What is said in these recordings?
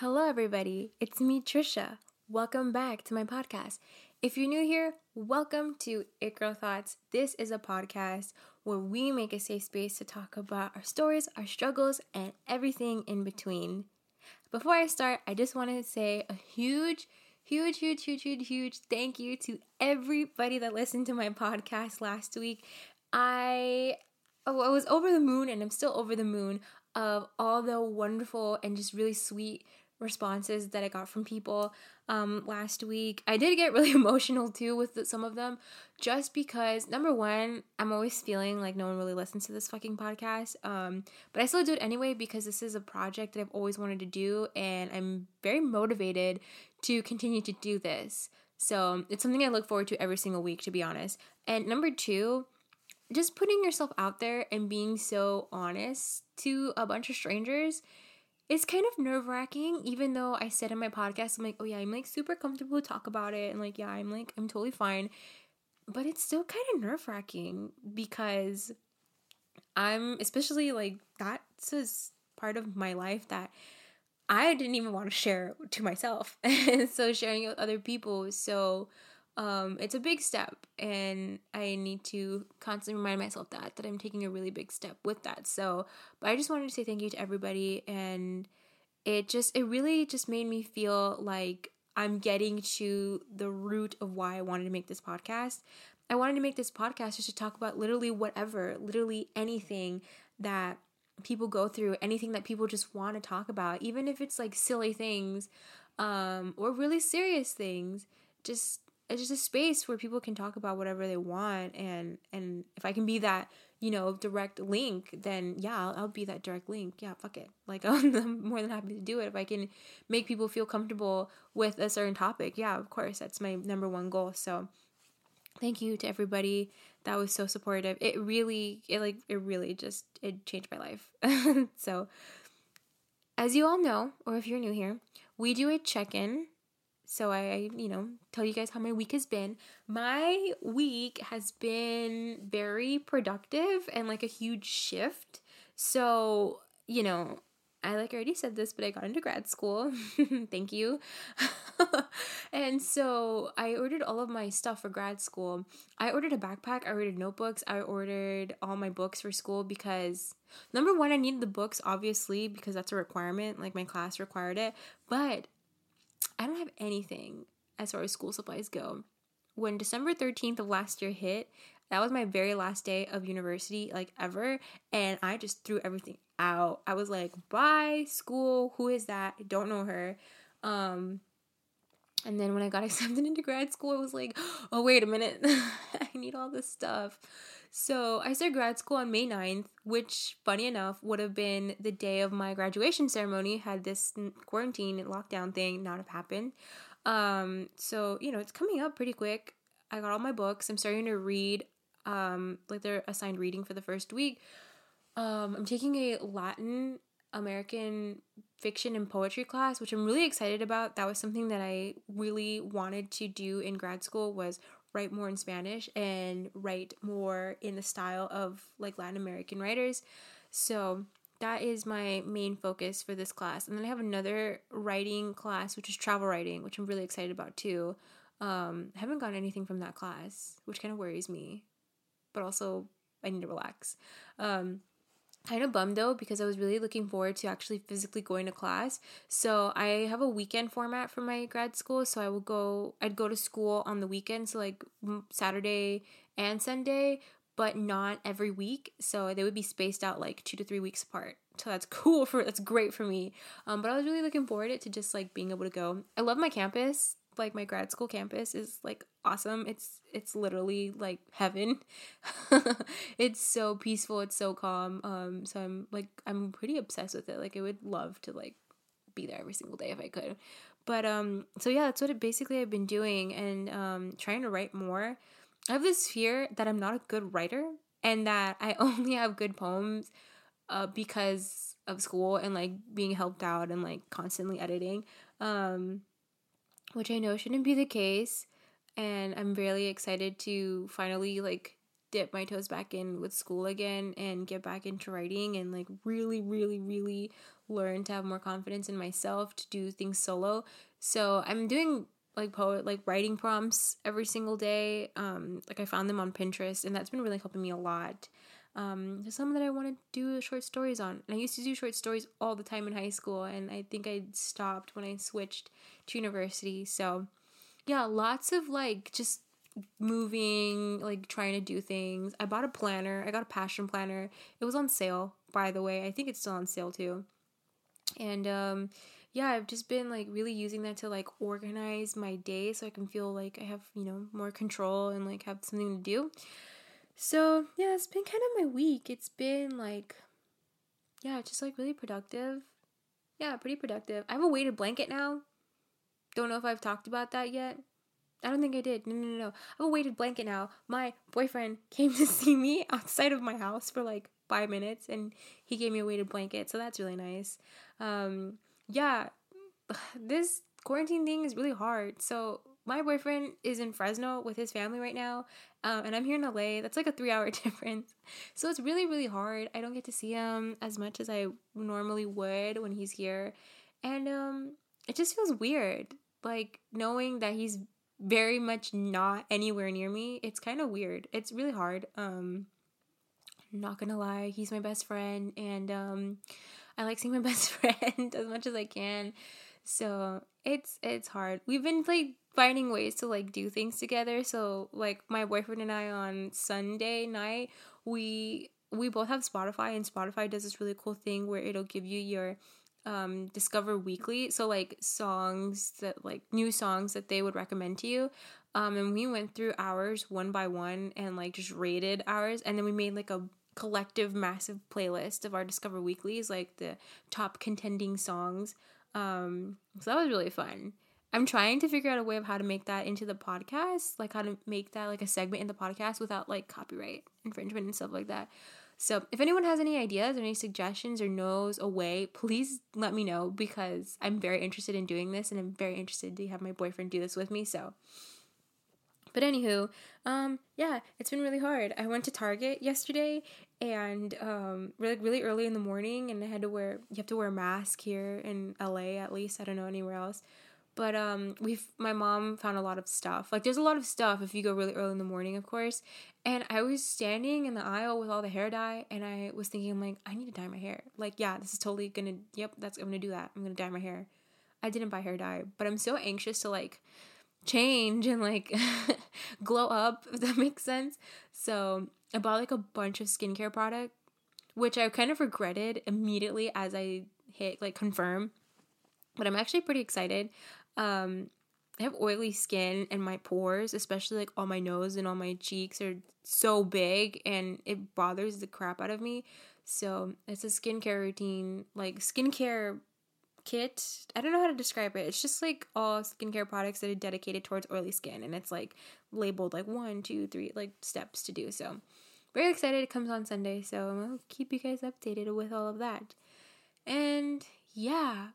Hello, everybody. It's me, Trisha. Welcome back to my podcast. If you're new here, welcome to It Girl Thoughts. This is a podcast where we make a safe space to talk about our stories, our struggles, and everything in between. Before I start, I just wanted to say a huge, huge, huge, huge, huge, huge thank you to everybody that listened to my podcast last week. I oh, I was over the moon and I'm still over the moon of all the wonderful and just really sweet responses that I got from people um, last week. I did get really emotional too with the, some of them, just because number one, I'm always feeling like no one really listens to this fucking podcast. Um, but I still do it anyway because this is a project that I've always wanted to do, and I'm very motivated to continue to do this. So it's something I look forward to every single week, to be honest. And number two, just putting yourself out there and being so honest to a bunch of strangers it's kind of nerve wracking, even though I said in my podcast, I'm like, oh yeah, I'm like super comfortable to talk about it. And like, yeah, I'm like, I'm totally fine. But it's still kind of nerve wracking because I'm, especially like, that's a part of my life that I didn't even want to share to myself. and so sharing it with other people. So, um, it's a big step and i need to constantly remind myself that that i'm taking a really big step with that. So but i just wanted to say thank you to everybody and it just it really just made me feel like i'm getting to the root of why i wanted to make this podcast. I wanted to make this podcast just to talk about literally whatever literally anything that people go through anything that people just want to talk about even if it's like silly things um, or really serious things just it's just a space where people can talk about whatever they want and and if i can be that you know direct link then yeah i'll, I'll be that direct link. Yeah fuck it. Like i'm more than happy to do it if i can make people feel comfortable with a certain topic. Yeah of course that's my number one goal. So thank you to everybody that was so supportive. It really it like it really just it changed my life. So as you all know or if you're new here we do a check-in so I, you know, tell you guys how my week has been. My week has been very productive and like a huge shift. So, you know, I like already said this, but I got into grad school. Thank you. and so I ordered all of my stuff for grad school. I ordered a backpack, I ordered notebooks, I ordered all my books for school because number one, I needed the books, obviously, because that's a requirement. Like my class required it. But I don't have anything as far as school supplies go. When December 13th of last year hit, that was my very last day of university, like ever. And I just threw everything out. I was like, bye, school. Who is that? Don't know her. Um, and then when I got accepted into grad school, I was like, oh, wait a minute. I need all this stuff. So I started grad school on May 9th, which, funny enough, would have been the day of my graduation ceremony had this quarantine and lockdown thing not have happened. Um, so, you know, it's coming up pretty quick. I got all my books. I'm starting to read, um, like they're assigned reading for the first week. Um, I'm taking a Latin American fiction and poetry class, which I'm really excited about. That was something that I really wanted to do in grad school was write more in Spanish and write more in the style of like Latin American writers. So that is my main focus for this class. And then I have another writing class, which is travel writing, which I'm really excited about too. Um, I haven't gotten anything from that class, which kind of worries me, but also I need to relax. Um, kind of bummed though because I was really looking forward to actually physically going to class. So I have a weekend format for my grad school. So I will go, I'd go to school on the weekend, so like Saturday and Sunday, but not every week. So they would be spaced out like two to three weeks apart. So that's cool for that's great for me. Um, but I was really looking forward to just like being able to go. I love my campus like my grad school campus is like awesome. It's it's literally like heaven. it's so peaceful, it's so calm. Um so I'm like I'm pretty obsessed with it. Like I would love to like be there every single day if I could. But um so yeah, that's what it basically I've been doing and um trying to write more. I have this fear that I'm not a good writer and that I only have good poems uh because of school and like being helped out and like constantly editing. Um which I know shouldn't be the case. And I'm really excited to finally like dip my toes back in with school again and get back into writing and like really, really, really learn to have more confidence in myself to do things solo. So I'm doing like poet like writing prompts every single day. Um, like I found them on Pinterest, and that's been really helping me a lot. Um, there's some that I want to do short stories on. And I used to do short stories all the time in high school, and I think I stopped when I switched to university. So, yeah, lots of like just moving, like trying to do things. I bought a planner. I got a passion planner. It was on sale, by the way. I think it's still on sale too. And um yeah, I've just been like really using that to like organize my day so I can feel like I have, you know, more control and like have something to do. So, yeah, it's been kind of my week. It's been like yeah, just like really productive. Yeah, pretty productive. I have a weighted blanket now. Don't know if I've talked about that yet. I don't think I did. No, no, no, no. I have a weighted blanket now. My boyfriend came to see me outside of my house for like five minutes and he gave me a weighted blanket. So that's really nice. Um, yeah, this quarantine thing is really hard. So my boyfriend is in Fresno with his family right now, um, and I'm here in LA. That's like a three hour difference. So it's really, really hard. I don't get to see him as much as I normally would when he's here. And um, it just feels weird. Like knowing that he's very much not anywhere near me. It's kind of weird. It's really hard. Um, not gonna lie, he's my best friend, and um, I like seeing my best friend as much as I can. So it's it's hard. We've been like finding ways to like do things together. So like my boyfriend and I on Sunday night, we we both have Spotify and Spotify does this really cool thing where it'll give you your um discover weekly. So like songs that like new songs that they would recommend to you. Um and we went through ours one by one and like just rated ours and then we made like a collective massive playlist of our discover weeklies like the top contending songs. Um so that was really fun i'm trying to figure out a way of how to make that into the podcast like how to make that like a segment in the podcast without like copyright infringement and stuff like that so if anyone has any ideas or any suggestions or knows a way please let me know because i'm very interested in doing this and i'm very interested to have my boyfriend do this with me so but anywho, um, yeah, it's been really hard. I went to Target yesterday and um really really early in the morning and I had to wear you have to wear a mask here in LA at least. I don't know anywhere else. But um we've my mom found a lot of stuff. Like there's a lot of stuff if you go really early in the morning, of course. And I was standing in the aisle with all the hair dye and I was thinking I'm like, I need to dye my hair. Like, yeah, this is totally gonna yep, that's I'm gonna do that. I'm gonna dye my hair. I didn't buy hair dye, but I'm so anxious to like change and like glow up, if that makes sense. So I bought like a bunch of skincare product, which I kind of regretted immediately as I hit like confirm. But I'm actually pretty excited. Um, I have oily skin and my pores, especially like on my nose and on my cheeks, are so big and it bothers the crap out of me. So it's a skincare routine, like skincare kit. I don't know how to describe it. It's just like all skincare products that are dedicated towards oily skin, and it's like labeled like one, two, three, like steps to do. So, very excited. It comes on Sunday, so I'll keep you guys updated with all of that. And yeah,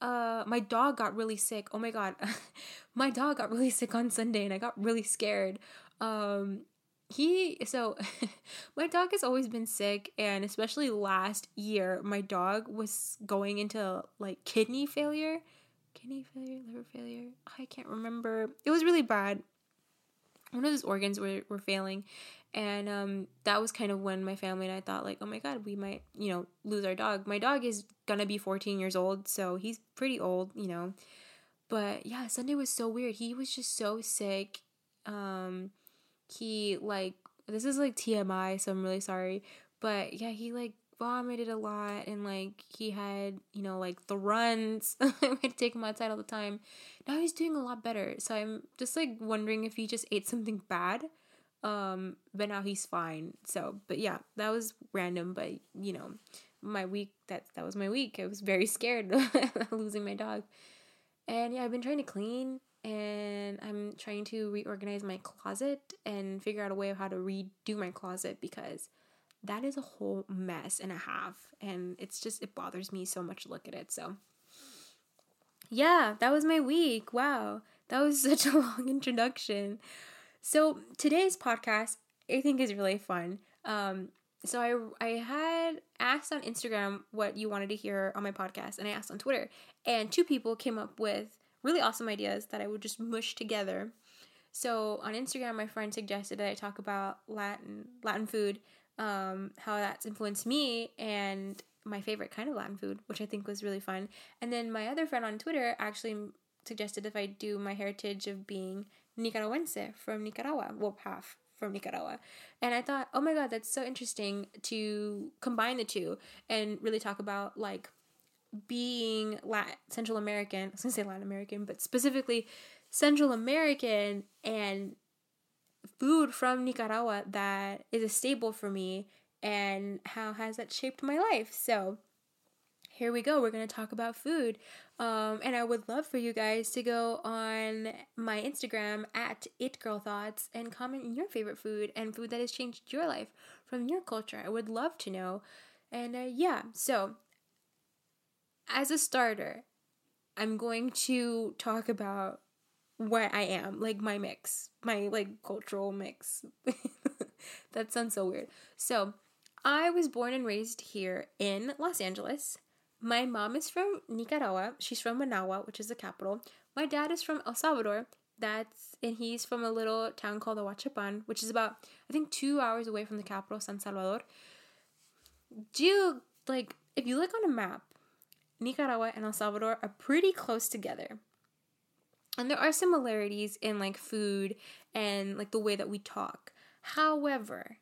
uh, my dog got really sick. Oh my god, my dog got really sick on Sunday, and I got really scared. Um, he so my dog has always been sick and especially last year my dog was going into like kidney failure. Kidney failure? Liver failure? I can't remember. It was really bad. One of his organs were, were failing and um, that was kind of when my family and i thought like oh my god we might you know lose our dog. My dog is gonna be 14 years old so he's pretty old you know but yeah sunday was so weird he was just so sick um he like this is like TMI, so I'm really sorry. But yeah, he like vomited a lot and like he had, you know, like the runs. I had to take him outside all the time. Now he's doing a lot better. So I'm just like wondering if he just ate something bad. Um, but now he's fine. So, but yeah, that was random, but you know, my week that that was my week. I was very scared losing my dog. And yeah, I've been trying to clean and I'm trying to reorganize my closet and figure out a way of how to redo my closet because that is a whole mess and a half and it's just it bothers me so much to look at it so. Yeah that was my week. Wow. That was such a long introduction. So today's podcast i think is really fun. Um so I I had asked on Instagram what you wanted to hear on my podcast, and I asked on Twitter, and two people came up with really awesome ideas that I would just mush together. So on Instagram, my friend suggested that I talk about Latin Latin food, um, how that's influenced me, and my favorite kind of Latin food, which I think was really fun. And then my other friend on Twitter actually suggested if I do my heritage of being Nicaragüense from Nicaragua, well, half from Nicaragua. And I thought, oh my god, that's so interesting to combine the two and really talk about like being Latin, Central American. I was gonna say Latin American, but specifically Central American and food from Nicaragua that is a staple for me and how has that shaped my life. So here we go. We're going to talk about food. Um, and I would love for you guys to go on my Instagram at itgirlthoughts and comment your favorite food and food that has changed your life from your culture. I would love to know. And uh, yeah, so as a starter, I'm going to talk about what I am, like my mix, my like cultural mix. that sounds so weird. So, I was born and raised here in Los Angeles. My mom is from Nicaragua. She's from Managua, which is the capital. My dad is from El Salvador. That's and he's from a little town called Ahuachapan, which is about I think two hours away from the capital, San Salvador. Do you like if you look on a map, Nicaragua and El Salvador are pretty close together. And there are similarities in like food and like the way that we talk. However,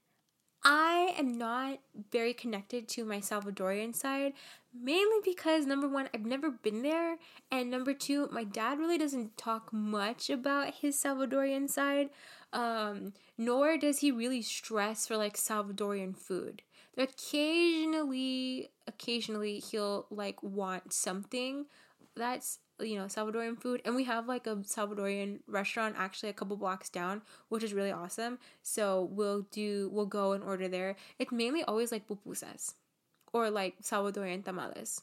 I am not very connected to my Salvadorian side, mainly because number one, I've never been there, and number two, my dad really doesn't talk much about his Salvadorian side, um, nor does he really stress for like Salvadorian food. Occasionally, occasionally he'll like want something that's you know Salvadorian food and we have like a Salvadorian restaurant actually a couple blocks down which is really awesome so we'll do we'll go and order there it's mainly always like pupusas or like Salvadorian tamales.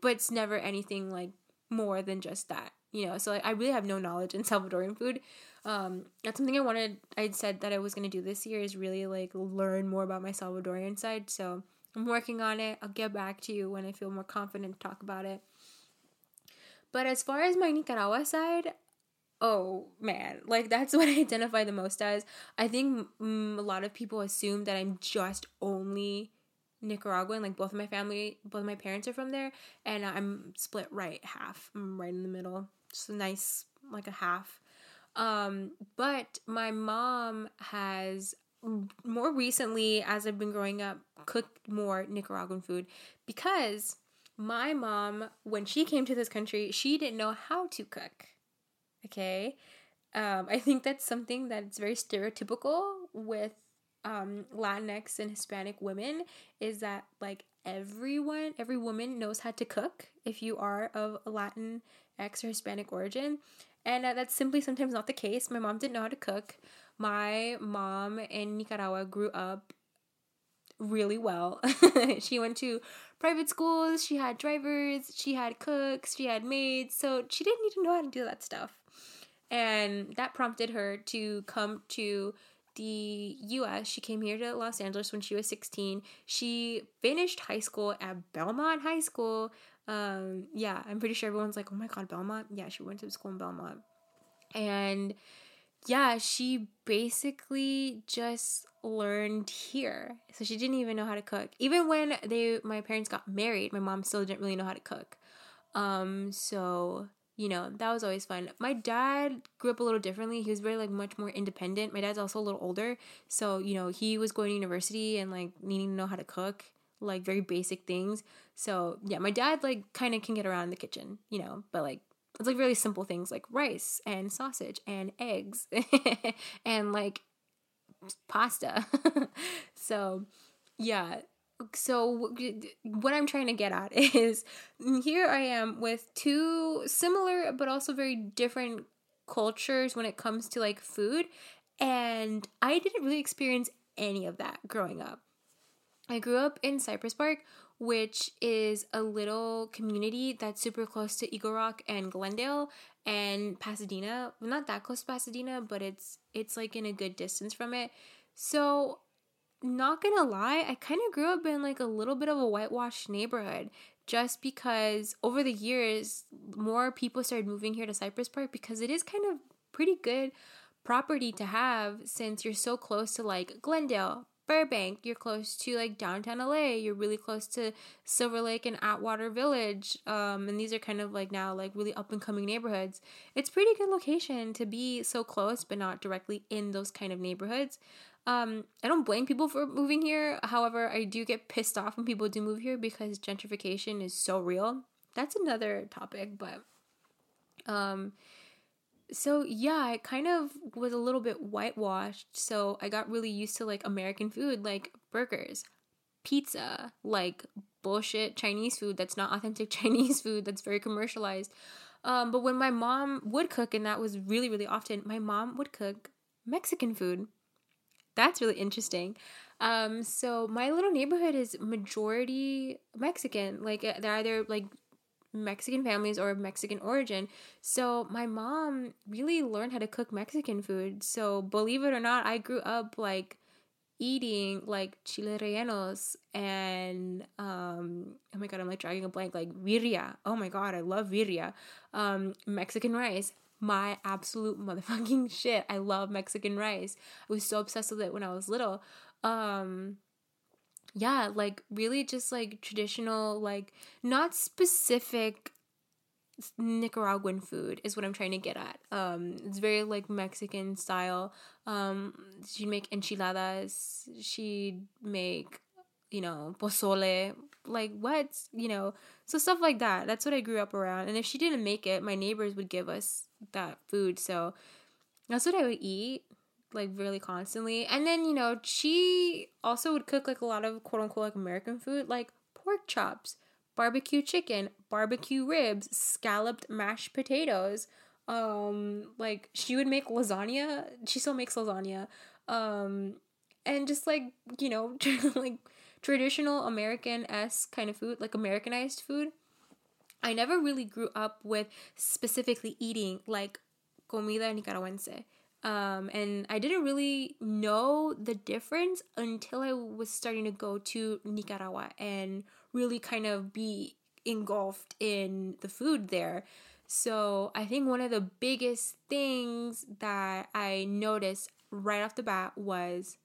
But it's never anything like more than just that you know? So like, I really have no knowledge in Salvadorian food. Um that's something I wanted I said that I was to do this year is really like learn more about my Salvadorian side. So I'm working on it. I'll get back to you when I feel more confident to talk about it. But as far as my Nicaragua side, oh man, like that's what I identify the most as. I think mm, a lot of people assume that I'm just only Nicaraguan. Like both of my family, both my parents are from there, and I'm split right half. I'm right in the middle. Just a nice like a half. Um, but my mom has more recently, as I've been growing up, cooked more Nicaraguan food because my mom, when she came to this country, she didn't know how to cook. Okay. Um, I think that's something that's very stereotypical with um, Latinx and Hispanic women is that like everyone, every woman knows how to cook if you are of Latin or Hispanic origin. And uh, that's simply sometimes not the case. My mom didn't know how to cook. My mom in Nicaragua grew up really well. she went to private schools, she had drivers, she had cooks, she had maids, so she didn't need to know how to do that stuff. And that prompted her to come to the US. She came here to Los Angeles when she was 16. She finished high school at Belmont High School. Um, yeah, I'm pretty sure everyone's like, oh my god, Belmont? Yeah, she went to school in Belmont. And yeah, she basically just learned here. So she didn't even know how to cook. Even when they my parents got married, my mom still didn't really know how to cook. Um so you know, that was always fun. My dad grew up a little differently. He was very like much more independent. My dad's also a little older, so you know, he was going to university and like needing to know how to cook, like very basic things. So, yeah, my dad like kind of can get around in the kitchen, you know, but like it's like really simple things like rice and sausage and eggs and like pasta. so, yeah. So, what I'm trying to get at is mm, here I am with two similar but also very different cultures when it comes to like food. And I didn't really experience any of that growing up. I grew up in Cypress Park, which is a little community that's super close to Eagle Rock and Glendale and Pasadena. Not that close to Pasadena, but it's it's like in a good distance from it. So not gonna lie, I kind of grew up in like a little bit of a whitewashed neighborhood just because over the years, more people started moving here to Cypress Park because it is kind of pretty good property to have since you're so close to like Glendale, Burbank, you're close to like downtown LA, you're really close to Silver Lake and Atwater Village. Um, and these are kind of like now like really up and coming neighborhoods. It's pretty good location to be so close but not directly in those kind of neighborhoods. Um, I don't blame people for moving here. However, I do get pissed off when people do move here because gentrification is so real. That's another topic, but um so yeah, I kind of was a little bit whitewashed. So I got really used to like American food, like burgers, pizza, like bullshit Chinese food that's not authentic Chinese food that's very commercialized. Um, but when my mom would cook, and that was really, really often, my mom would cook Mexican food. That's really interesting. Um, so my little neighborhood is majority Mexican. Like they're either like Mexican families or Mexican origin. So my mom really learned how to cook Mexican food. So believe it or not, I grew up like eating like chile rellenos and um oh my god i'm like dragging a blank like birria oh my god i love birria um mexican rice my absolute motherfucking shit i love mexican rice i was so obsessed with it when i was little um yeah, like really just like traditional, like not specific Nicaraguan food is what I'm trying to get at. Um, it's very like Mexican style. Um, she'd make enchiladas. She'd make, you know, pozole. Like what, you know, so stuff like that. That's what I grew up around. And if she didn't make it, my neighbors would give us that food. So that's what I would eat like really constantly. And then, you know, she also would cook like a lot of quote unquote like American food, like pork chops, barbecue chicken, barbecue ribs, scalloped mashed potatoes. Um, like she would make lasagna. She still makes lasagna. Um, and just like, you know, like traditional American s kind of food, like Americanized food. I never really grew up with specifically eating like comida nicaragüense. Um, and I didn't really know the difference until I was starting to go to Nicaragua and really kind of be engulfed in the food there. So I think one of the biggest things that I noticed right off the bat was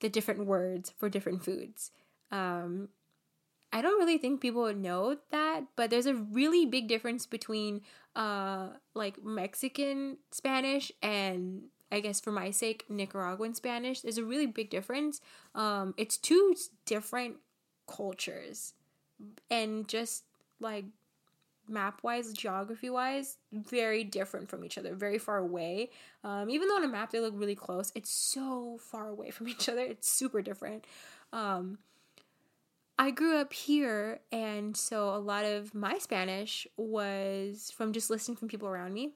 the different words for different foods. Um, I don't really think people would know that, but there's a really big difference between uh, like Mexican Spanish and I guess for my sake, Nicaraguan Spanish. There's a really big difference. Um, it's two different cultures, and just like map wise, geography wise, very different from each other, very far away. Um, even though on a map they look really close, it's so far away from each other. It's super different. Um, I grew up here, and so a lot of my Spanish was from just listening from people around me.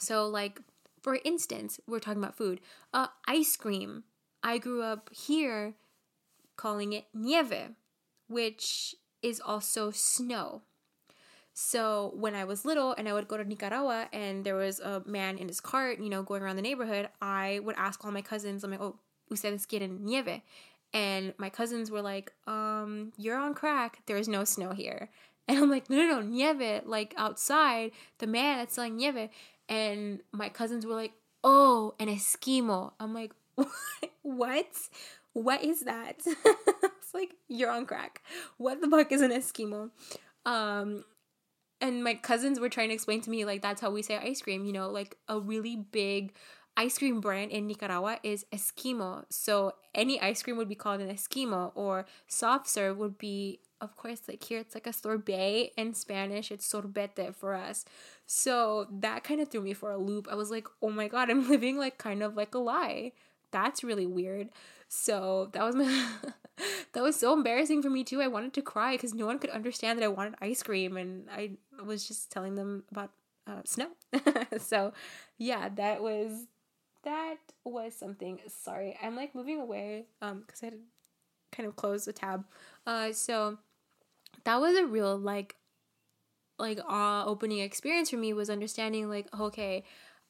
So, like, for instance, we're talking about food. Uh, ice cream. I grew up here calling it nieve, which is also snow. So when I was little and I would go to Nicaragua and there was a man in his cart, you know, going around the neighborhood, I would ask all my cousins, I'm like, oh, ustedes quieren nieve? And my cousins were like, um, you're on crack. There's no snow here. And I'm like, no, no, no, nieve, like outside, the man that's selling nieve and my cousins were like, "Oh, an Eskimo." I'm like, "What? What is that?" it's like you're on crack. What the fuck is an Eskimo? Um, and my cousins were trying to explain to me like that's how we say ice cream. You know, like a really big ice cream brand in Nicaragua is Eskimo. So any ice cream would be called an Eskimo, or soft serve would be of course, like here it's like a sorbet in Spanish, it's sorbete for us. So that kind of threw me for a loop. I was like, oh my god, I'm living like kind of like a lie. That's really weird. So that was my that was so embarrassing for me too. I wanted to cry because no one could understand that I wanted ice cream, and I was just telling them about uh, snow. so yeah, that was that was something. Sorry, I'm like moving away um because I had kind of close the tab. Uh, so that was a real like like uh opening experience for me was understanding like okay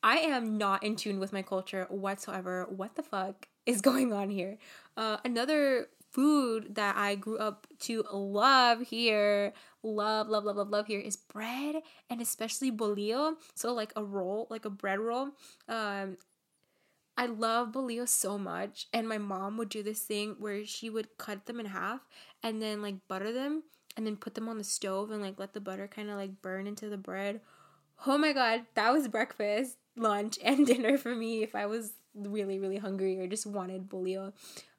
i am not in tune with my culture whatsoever what the fuck is going on here Uh, another food that I grew up to love here, love, love, love, love, love here is bread and especially bolillo. So like a roll, like a bread roll. Um, I love bolillo so much, and my mom would do this thing where she would cut them in half and then like butter them and then put them on the stove and like let the butter kind of like burn into the bread. Oh my god, that was breakfast, lunch, and dinner for me if I was really really hungry or just wanted bolillo.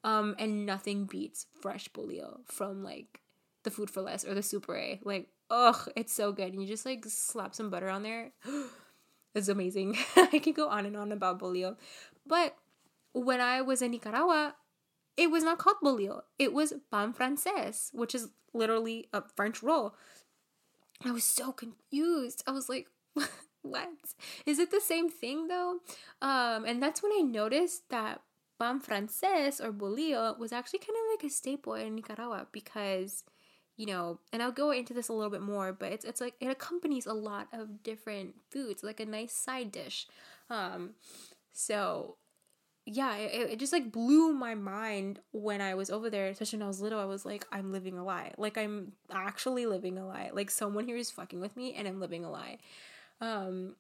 Um, and nothing beats fresh bolillo from like the food for less or the super A. Like, ugh, it's so good. And you just like slap some butter on there. it's amazing. I could go on and on about bolillo. But when I was in Nicaragua, it was not called bolillo. It was pan francés, which is literally a French roll. I was so confused. I was like, what? Is it the same thing though? Um, and that's when I noticed that pan francés or bolillo was actually kind of like a staple in Nicaragua because, you know, and I'll go into this a little bit more, but it's it's like it accompanies a lot of different foods, like a nice side dish. Um, so yeah, it, it just like blew my mind when I was over there, especially when I was little. I was like, I'm living a lie. Like I'm actually living a lie. Like someone here is fucking with me and I'm living a lie. Um,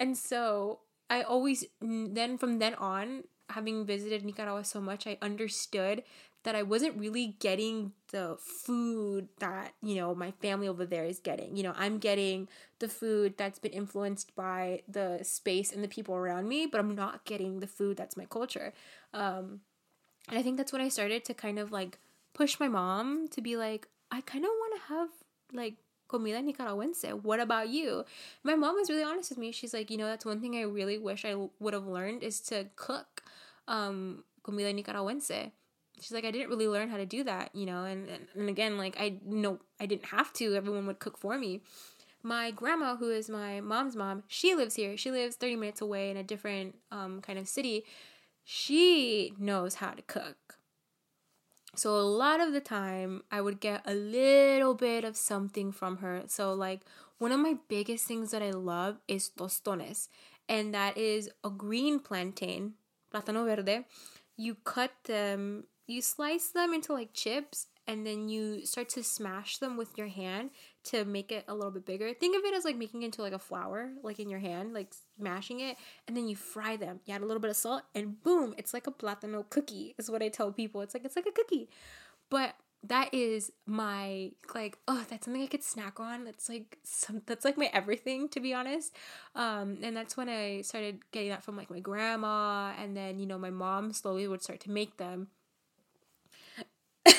and so I always then from then on, having visited Nicaragua so much, I understood that I wasn't really getting the food that, you know, my family over there is getting. You know, I'm getting the food that's been influenced by the space and the people around me, but I'm not getting the food that's my culture. Um, and I think that's when I started to kind of like push my mom to be like, I kind of want to have like comida nicaragüense. What about you? My mom was really honest with me. She's like, you know, that's one thing I really wish I would have learned is to cook um, comida nicaragüense she's like, I didn't really learn how to do that, you know, and, and, and again, like I know I didn't have to. Everyone would cook for me. My grandma, who is my mom's mom, she lives here. She lives 30 minutes away in a different um, kind of city. She knows how to cook. So a lot of the time, I would get a little bit of something from her. So like one of my biggest things that I love is tostones, and that is a green plantain, plátano verde. You cut them you slice them into like chips and then you start to smash them with your hand to make it a little bit bigger. Think of it as like making into like a flour, like in your hand, like mashing it, and then you fry them. You add a little bit of salt, and boom, it's like a plátano cookie. Is what I tell people. It's like it's like a cookie, but that is my like oh that's something I could snack on. That's like some that's like my everything to be honest. Um, and that's when I started getting that from like my grandma, and then you know my mom slowly would start to make them.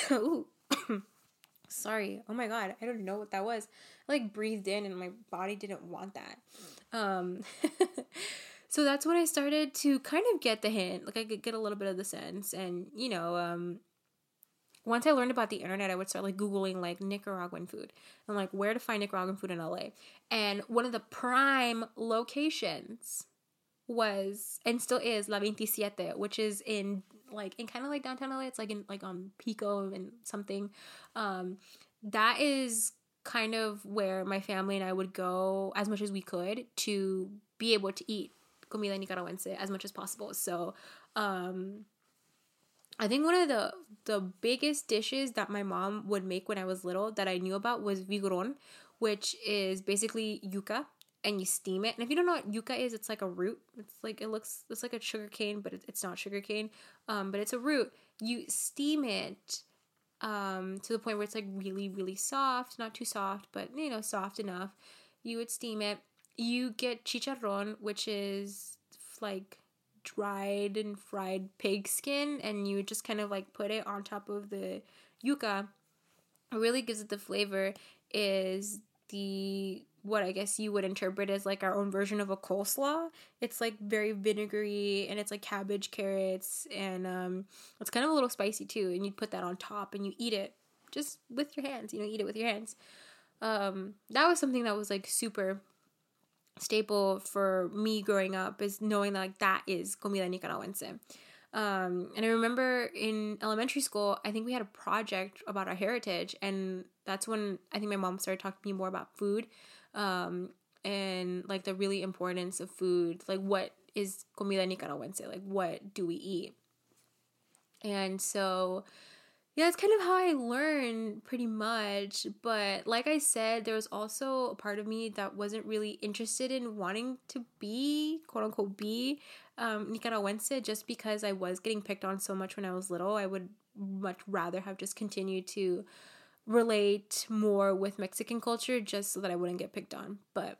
Sorry. Oh my god. I don't know what that was. I like breathed in and my body didn't want that. Um so that's when I started to kind of get the hint. Like I could get a little bit of the sense and you know, um once I learned about the internet, I would start like Googling like Nicaraguan food and like where to find Nicaraguan food in LA. And one of the prime locations was and still is La 27, which is in like in kind of like downtown LA. It's like in like on Pico and something. Um, that is kind of where my family and I would go as much as we could to be able to eat comida nicaragüense as much as possible. So, um, I think one of the the biggest dishes that my mom would make when I was little that I knew about was vigorón, which is basically yuca and you steam it. And if you don't know what yuca is, it's like a root. It's like it looks it's like a sugar cane, but it's not sugar cane. Um, but it's a root. You steam it um to the point where it's like really really soft, not too soft, but you know soft enough. You would steam it. You get chicharrón, which is like dried and fried pig skin, and you just kind of like put it on top of the yuca. It really gives it the flavor. Is the what I guess you would interpret as like our own version of a coleslaw. It's like very vinegary and it's like cabbage, carrots, and um, it's kind of a little spicy too. And you put that on top and you eat it just with your hands. You know, eat it with your hands. Um, that was something that was like super staple for me growing up is knowing that like that is comida nicaragüense. Um, and I remember in elementary school, I think we had a project about our heritage, and that's when I think my mom started talking to me more about food um, and like the really importance of food. Like, what is comida nicaragüense? Like, what do we eat? And so yeah, that's kind of how I learned pretty much. But like I said, there was also a part of me that wasn't really interested in wanting to be, quote unquote, be um, Nicaraguense just because I was getting picked on so much when I was little. I would much rather have just continued to relate more with Mexican culture just so that I wouldn't get picked on. But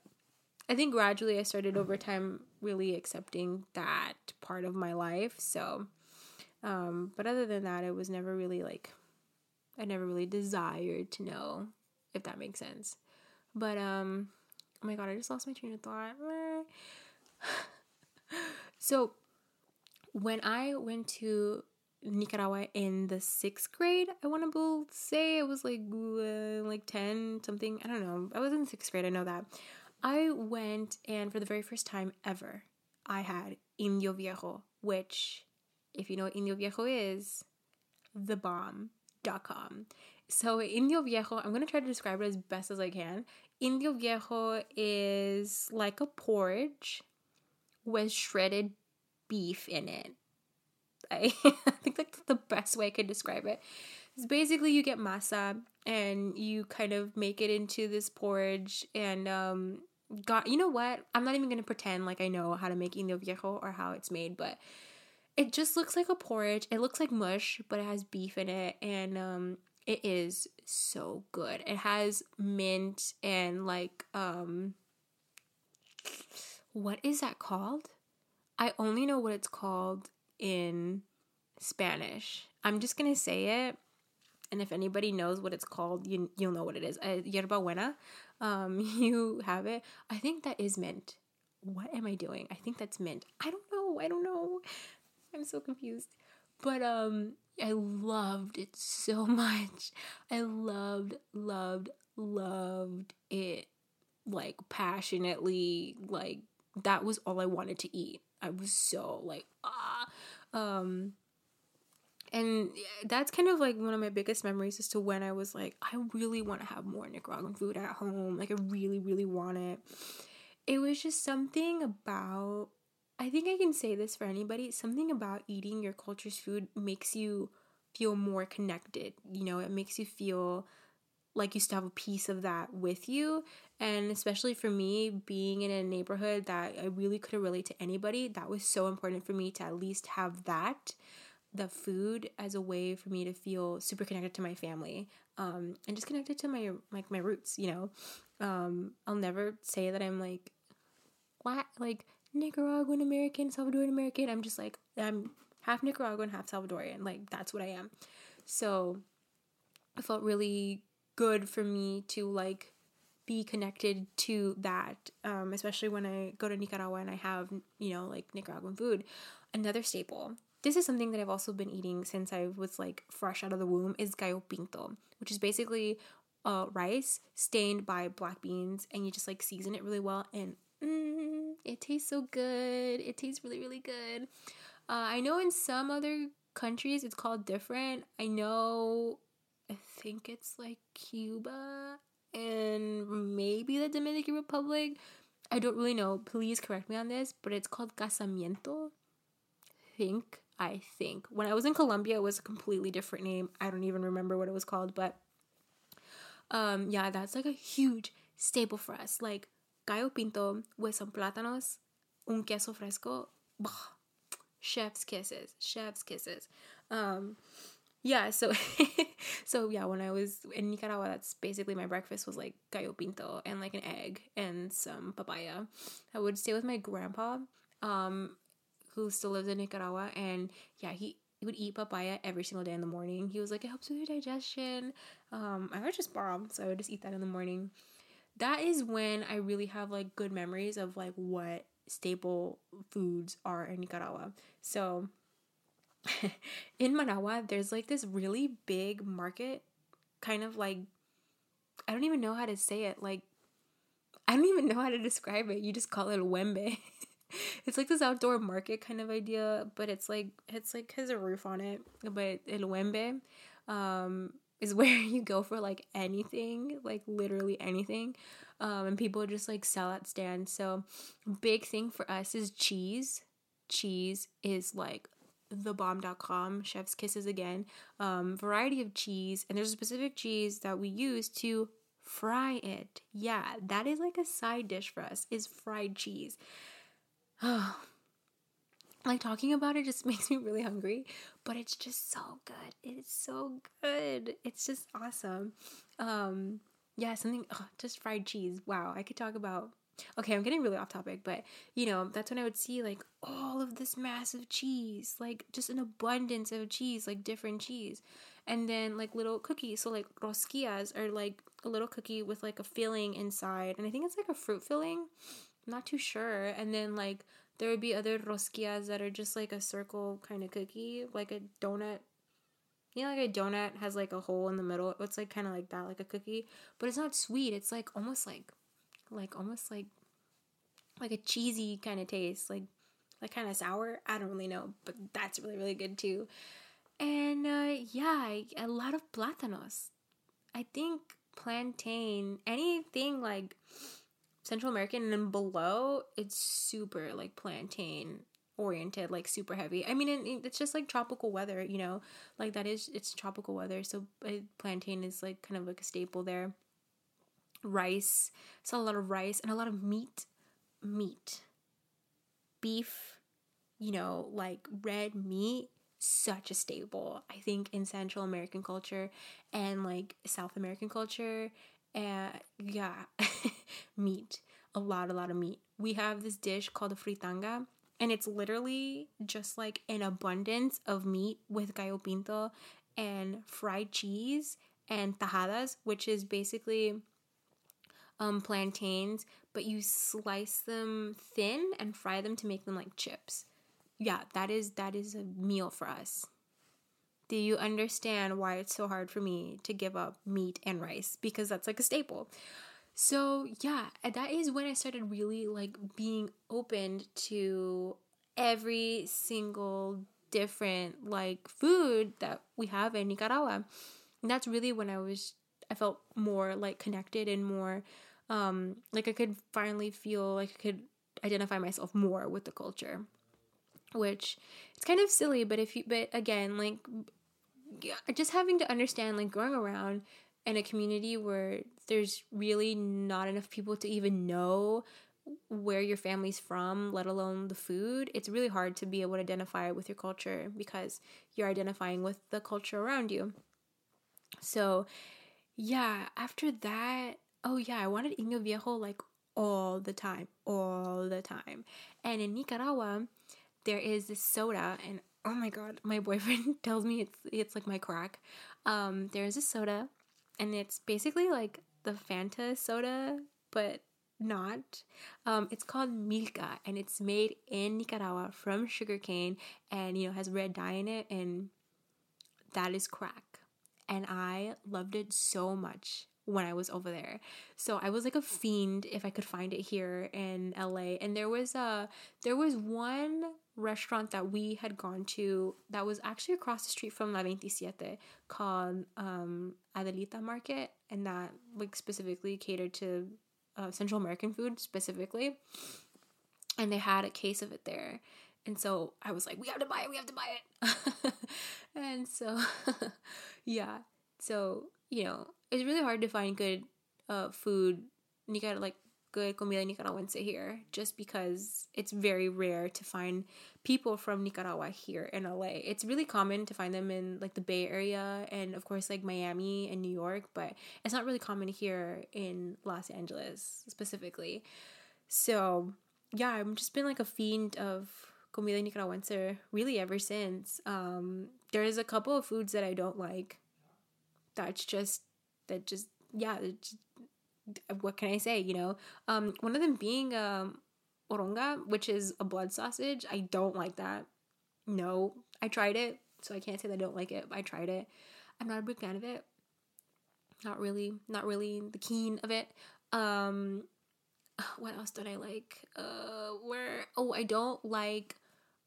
I think gradually I started over time really accepting that part of my life. So um, but other than that, it was never really like, I never really desired to know, if that makes sense. But, um, oh my god, I just lost my train of thought. so, when I went to Nicaragua in the sixth grade, I want to say it was like uh, like ten something. I don't know. I was in sixth grade. I know that. I went and for the very first time ever, I had Indio Viejo, which if you know what Indio Viejo is, the bomb.com. So, Indio Viejo, I'm to try to describe it as best as I can. Indio Viejo is like a porridge with shredded beef in it. I, I think that's the best way I could describe it. It's basically you get masa and you kind of make it into this porridge and um got you know what? I'm not even gonna pretend like I know how to make indio viejo or how it's made, but it just looks like a porridge. It looks like mush, but it has beef in it and um it is so good. It has mint and like um what is that called? I only know what it's called in Spanish. I'm just going to say it and if anybody knows what it's called, you you'll know what it is. Uh, yerba buena. Um you have it. I think that is mint. What am I doing? I think that's mint. I don't know. I don't know. I'm so confused. But um I loved it so much. I loved, loved, loved it like passionately. Like that was all I wanted to eat. I was so like ah um and that's kind of like one of my biggest memories as to when I was like, I really want to have more Nicaraguan food at home. Like, I really, really want it. It was just something about I think I can say this for anybody. Something about eating your culture's food makes you feel more connected. You know, it makes you feel like you still have a piece of that with you. And especially for me, being in a neighborhood that I really couldn't relate to anybody, that was so important for me to at least have that, the food, as a way for me to feel super connected to my family um, and just connected to my like my roots. You know, um, I'll never say that I'm like, what like Nicaraguan American, Salvadoran American. I'm just like, I'm half Nicaraguan, half Salvadorian. Like, that's what I am. So I felt really good for me to like be connected to that, um, especially when I go to Nicaragua and I have, you know, like Nicaraguan food. Another staple. This is something that I've also been eating since I was like fresh out of the womb is gallo pinto, which is basically uh, rice stained by black beans and you just like season it really well and mm, it tastes so good. It tastes really, really good. Uh, I know in some other countries it's called different. I know, I think it's like Cuba and maybe the Dominican Republic. I don't really know. Please correct me on this, but it's called casamiento. Think I think when I was in Colombia, it was a completely different name. I don't even remember what it was called, but um, yeah, that's like a huge staple for us. Like gallo pinto with some plátanos, un queso fresco. Chef's kisses, chef's kisses. Um, yeah, so so yeah, when I was in Nicaragua, that's basically my breakfast was like gallo pinto and like an egg and some papaya. I would stay with my grandpa, um, who still lives in Nicaragua, and yeah, he he would eat papaya every single day in the morning. He was like, it helps with your digestion. Um, I would just bomb, so I would just eat that in the morning that is when I really have like good memories of like what staple foods are in Nicaragua. So in Managua, there's like this really big market, kind of like I don't even know how to say it. Like I don't even know how to describe it. You just call it wembe. it's like this outdoor market kind of idea, but it's like it's like has a roof on it. But el wembe, um, is where you go for like anything, like literally anything. Um, and people just like sell at stands. So, big thing for us is cheese. Cheese is like thebomb.com, chef's kisses again, um, variety of cheese, and there's a specific cheese that we use to fry it. Yeah, that is like a side dish for us, is fried cheese. Oh, like talking about it just makes me really hungry, but it's just so good. It is so good. It's just awesome. Um, yeah, something oh, just fried cheese. Wow, I could talk about okay, I'm getting really off topic, but you know, that's when I would see like all of this massive cheese, like just an abundance of cheese, like different cheese. And then like little cookies. So like rosquillas are like a little cookie with like a filling inside. And I think it's like a fruit filling. I'm not too sure. And then like there would be other rosquillas that are just like a circle kind of cookie, like a donut. You know, like a donut has like a hole in the middle. It's like kind of like that, like a cookie, but it's not sweet. It's like almost like like almost like like a cheesy kind of taste, like like kind of sour. I don't really know, but that's really really good too. And uh, yeah, a lot of plátanos. I think plantain, anything like Central American and then below, it's super like plantain oriented, like super heavy. I mean, it's just like tropical weather, you know, like that is it's tropical weather, so uh, plantain is like kind of like a staple there rice. So a lot of rice and a lot of meat. Meat. Beef, you know, like red meat, such a staple, I think, in Central American culture and like South American culture. And yeah, meat. A lot, a lot of meat. We have this dish called a fritanga, and it's literally just like an abundance of meat with gallo pinto and fried cheese and tajadas, which is basically um, plantains, but you slice them thin and fry them to make them like chips. Yeah, that is that is a meal for us. Do you understand why it's so hard for me to give up meat and rice because that's like a staple. So, yeah, that is when I started really like being opened to every single different like food that we have in Nicaragua. And that's really when I was I felt more like connected and more um like i could finally feel like i could identify myself more with the culture which it's kind of silly but if you but again like just having to understand like going around in a community where there's really not enough people to even know where your family's from, let alone the food, it's really hard to be able to identify with your culture because you're identifying with the culture around you. So, yeah, after that, oh yeah, I wanted Indio Viejo like all the time, all the time. And in Nicaragua, there is this soda, and oh my god, my boyfriend tells me it's it's like my crack. Um, there is a soda, and it's basically like the Fanta soda, but not. Um, it's called Milca, and it's made in Nicaragua from sugarcane, and you know has red dye in it, and that is crack. And I loved it so much when I was over there. So I was like a fiend if I could find it here in LA. And there was a there was one restaurant that we had gone to that was actually across the street from La 27 called um, Adelita Market and that like specifically catered to uh, Central American food specifically. And they had a case of it there. And so I was like, we have to buy it, we have to buy it. and so, yeah. So, you know, it's really hard to find good uh, food. Gotta like good comida nicaragüense here just because it's very rare to find people from Nicaragua here in LA. It's really common to find them in like the Bay Area and of course like Miami and New York, but it's not really common here in Los Angeles specifically. So, yeah, I've just been like a fiend of comida nicaragüense really ever since. Um, there's a couple of foods that I don't like. That's just that just yeah just, what can i say you know? Um one of them being um moronga which is a blood sausage. I don't like that. No i tried it so i can't say that i don't like it i tried it. I'm not a big fan of it. Not really not really the keen of it. Um what else did i like? Uh where oh i don't like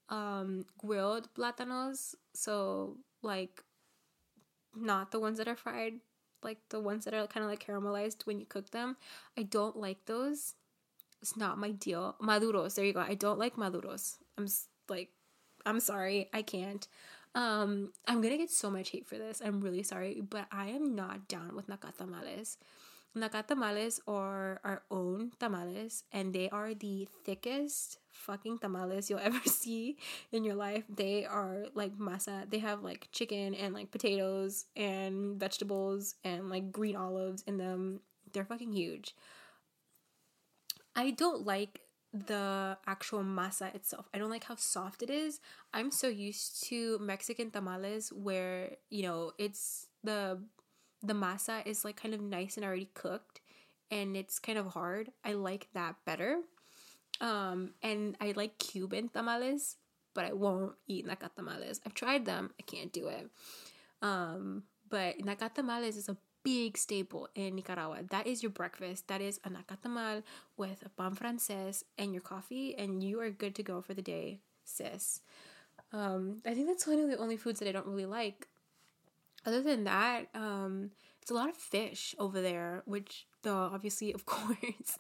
um grilled platanos. So like not the ones that are fried like the ones that are kind of like caramelized when you cook them. I don't like those. It's not my deal. Maduros, there you go. I don't like maduros. I'm like, I'm sorry, I can't. Um, I'm gonna get so much hate for this. I'm really sorry, but I am not down with nacatamales. Nacatamales are our own tamales, and they are the thickest fucking tamales you'll ever see in your life. They are like masa. They have like chicken and like potatoes and vegetables and like green olives in them. They're fucking huge. I don't like the actual masa itself. I don't like how soft it is. I'm so used to Mexican tamales where, you know, it's the the masa is like kind of nice and already cooked and it's kind of hard. I like that better. Um and I like Cuban tamales, but I won't eat nacatamales. I've tried them. I can't do it. Um but nacatamales is a big staple in Nicaragua. That is your breakfast. That is a nacatamal with a pan francés and your coffee, and you are good to go for the day, sis. Um, I think that's one of the only foods that I don't really like. Other than that, um, it's a lot of fish over there, which the obviously of course,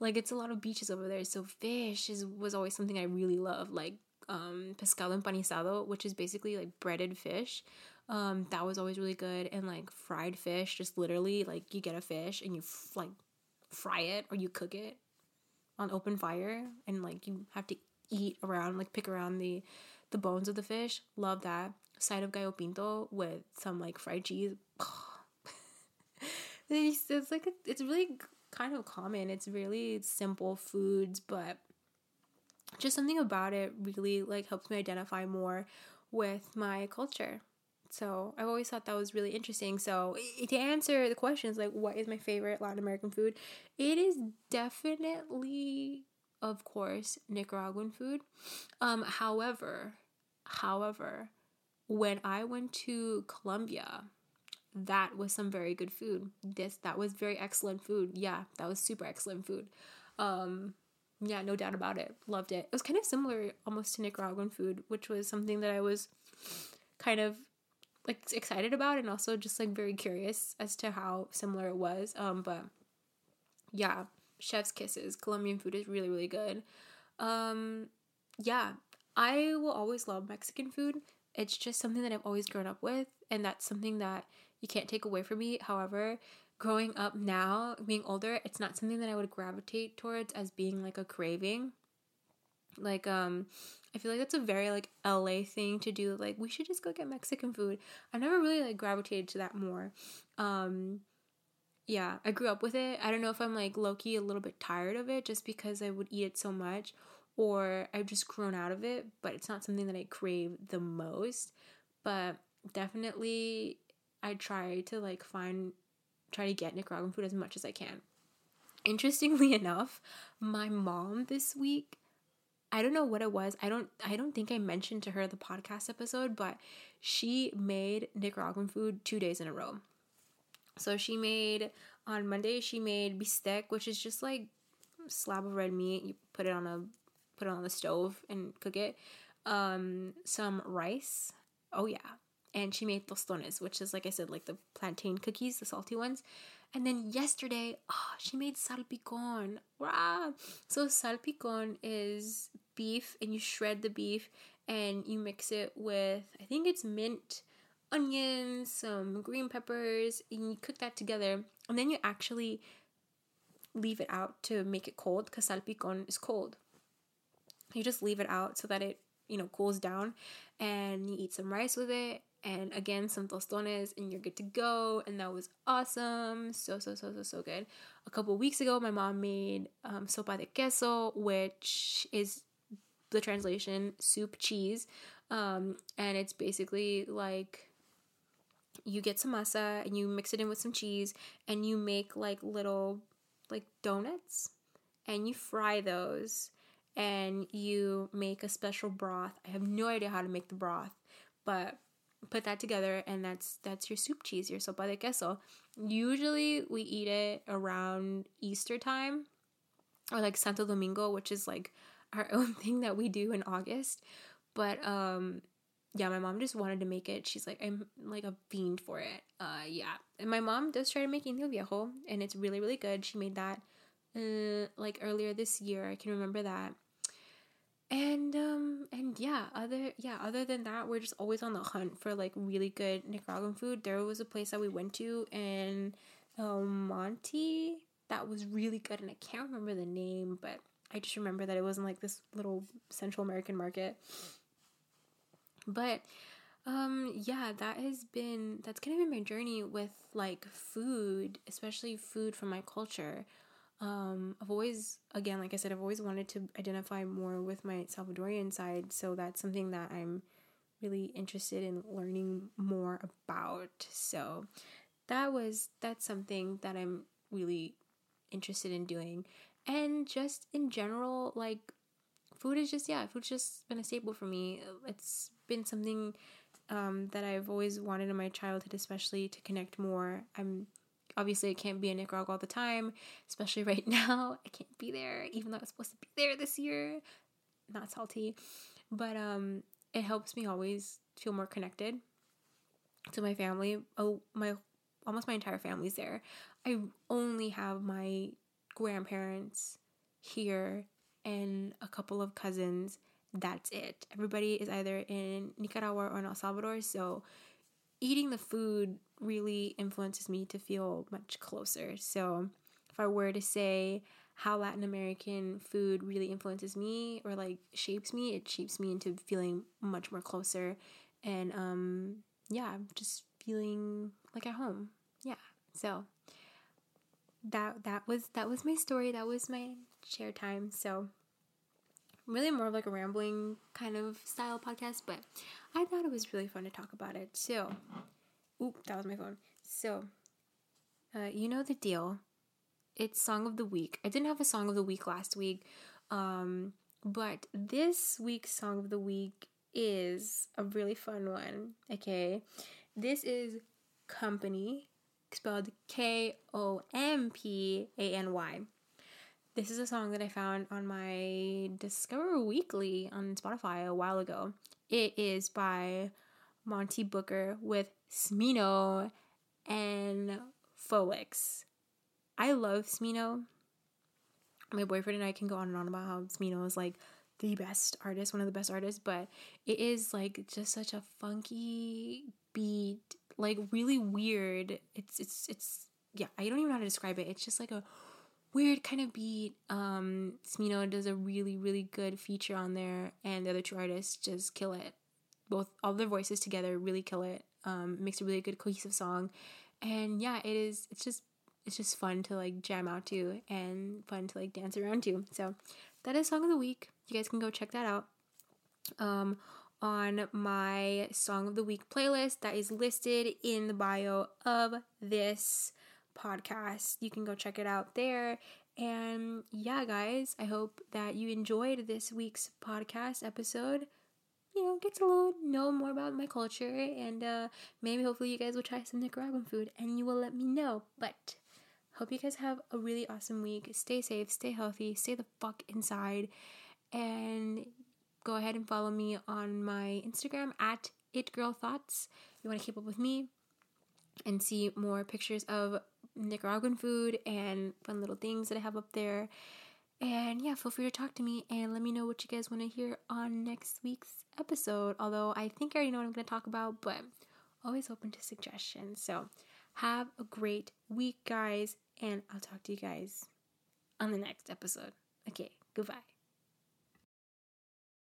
like it's a lot of beaches over there. So fish is was always something I really love, like um, pescado empanizado, which is basically like breaded fish. Um, that was always really good. And like fried fish, just literally like you get a fish and you f- like fry it or you cook it on open fire and like you have to eat around, like pick around the the bones of the fish. Love that. Side of gallo pinto with some like fried cheese. it's, it's like it's really kind of common. It's really simple foods, but just something about it really like helps me identify more with my culture. So I've always thought that was really interesting. So to answer the questions like what is my favorite Latin American food, it is definitely, of course, Nicaraguan food. Um, however, however, when I went to Colombia, that was some very good food. This that was very excellent food. Yeah, that was super excellent food. Um, yeah, no doubt about it. Loved it. It was kind of similar almost to Nicaraguan food, which was something that I was kind of like excited about and also just like very curious as to how similar it was. Um, but yeah, chef's kisses. Colombian food is really really good. Um, yeah, I will always love Mexican food. It's just something that I've always grown up with, and that's something that you can't take away from me. However, growing up now, being older, it's not something that I would gravitate towards as being like a craving. Like um I feel like that's a very like LA thing to do. Like we should just go get Mexican food. I never really like gravitated to that more. Um yeah, I grew up with it. I don't know if I'm like low key a little bit tired of it just because I would eat it so much or I've just grown out of it, but it's not something that I crave the most. But definitely I try to like find try to get Nicaraguan food as much as I can. Interestingly enough, my mom this week I don't know what it was. I don't I don't think I mentioned to her the podcast episode, but she made Nicaraguan food 2 days in a row. So she made on Monday she made bistec, which is just like slab of red meat. You put it on a put it on the stove and cook it. Um some rice. Oh yeah. And she made tostones, which is like I said like the plantain cookies, the salty ones. And then yesterday, oh, she made salpicon. Wow. So salpicon is beef and you shred the beef and you mix it with I think it's mint, onions, some green peppers, and you cook that together. And then you actually leave it out to make it cold because salpicon is cold. You just leave it out so that it, you know, cools down and you eat some rice with it and again some tostones and you're good to go. And that was awesome. So so so so so good. A couple weeks ago my mom made um, sopa de queso which is the translation soup cheese. Um, and it's basically like you get some masa and you mix it in with some cheese and you make like little like donuts and you fry those and you make a special broth. I have no idea how to make the broth but put that together and that's that's your soup cheese your sopa de queso. Usually we eat it around easter time or like santo domingo which is like our own thing that we do in august. But um yeah my mom just wanted to make it. She's like i'm like a fiend for it. Uh yeah. And my mom does try to make indio viejo and it's really really good. She made that uh, like earlier this year. I can remember that and um and yeah other yeah other than that we're just always on the hunt for like really good nicaraguan food. There was a place that we went to in El Monte that was really good and i can't remember the name but i just remember that it wasn't like this little central american market. But um yeah that has been that's kind of been my journey with like food especially food from my culture um, I've always, again, like I said, I've always wanted to identify more with my Salvadorian side. So that's something that I'm really interested in learning more about. So that was, that's something that I'm really interested in doing. And just in general, like food is just, yeah, food's just been a staple for me. It's been something um, that I've always wanted in my childhood, especially to connect more. I'm obviously I can't be in Nicaragua all the time, especially right now. I can't be there, even though I was supposed to be there this year. Not salty, but um, it helps me always feel more connected to my family. Oh, my almost my entire family's there. I only have my grandparents here and a couple of cousins. That's it. Everybody is either in Nicaragua or in El Salvador, so eating the food really influences me to feel much closer. So, if I were to say how Latin American food really influences me or like shapes me, it shapes me into feeling much more closer and um yeah, just feeling like at home. Yeah. So that that was that was my story. That was my share time. So really more of like a rambling kind of style podcast, but I thought it was really fun to talk about it. So, oop, that was my phone. So, uh, you know the deal. It's song of the week. I didn't have a song of the week last week, um, but this week's song of the week is a really fun one. Okay, this is Kompany, spelled K O M P A N Y. This is a song that I found on my Discover Weekly on Spotify a while ago. It is by Monte Booker with Smino and Phoelix. I love Smino. My boyfriend and I can go on and on about how Smino is like the best artist, one of the best artists, but it is like just such a funky beat, like really weird. It's it's it's yeah, I don't even know how to describe it. It's just like a weird kind of beat. Um, Smino does a really, really good feature on there, and the other two artists just kill it. Both all their voices together really kill it. Um, makes a really good cohesive song, and yeah, it is. It's just it's just fun to like jam out to and fun to like dance around to. So that is song of the week. You guys can go check that out. Um, on my song of the week playlist that is listed in the bio of this podcast. You can go check it out there. And yeah, guys, I hope that you enjoyed this week's podcast episode. You know, get to little, know more about my culture, and uh, maybe hopefully you guys will try some Nicaraguan food and you will let me know. But hope you guys have a really awesome week. Stay safe, stay healthy, stay the fuck inside, and go ahead and follow me on my Instagram at itgirlthoughts. You want to keep up with me and see more pictures of Nicaraguan food and fun little things that I have up there. And yeah, feel free to talk to me and let me know what you guys want to hear on next week's episode. Although I think I already know what I'm going to talk about, but always open to suggestions. So have a great week, guys, and I'll talk to you guys on the next episode. Okay, goodbye.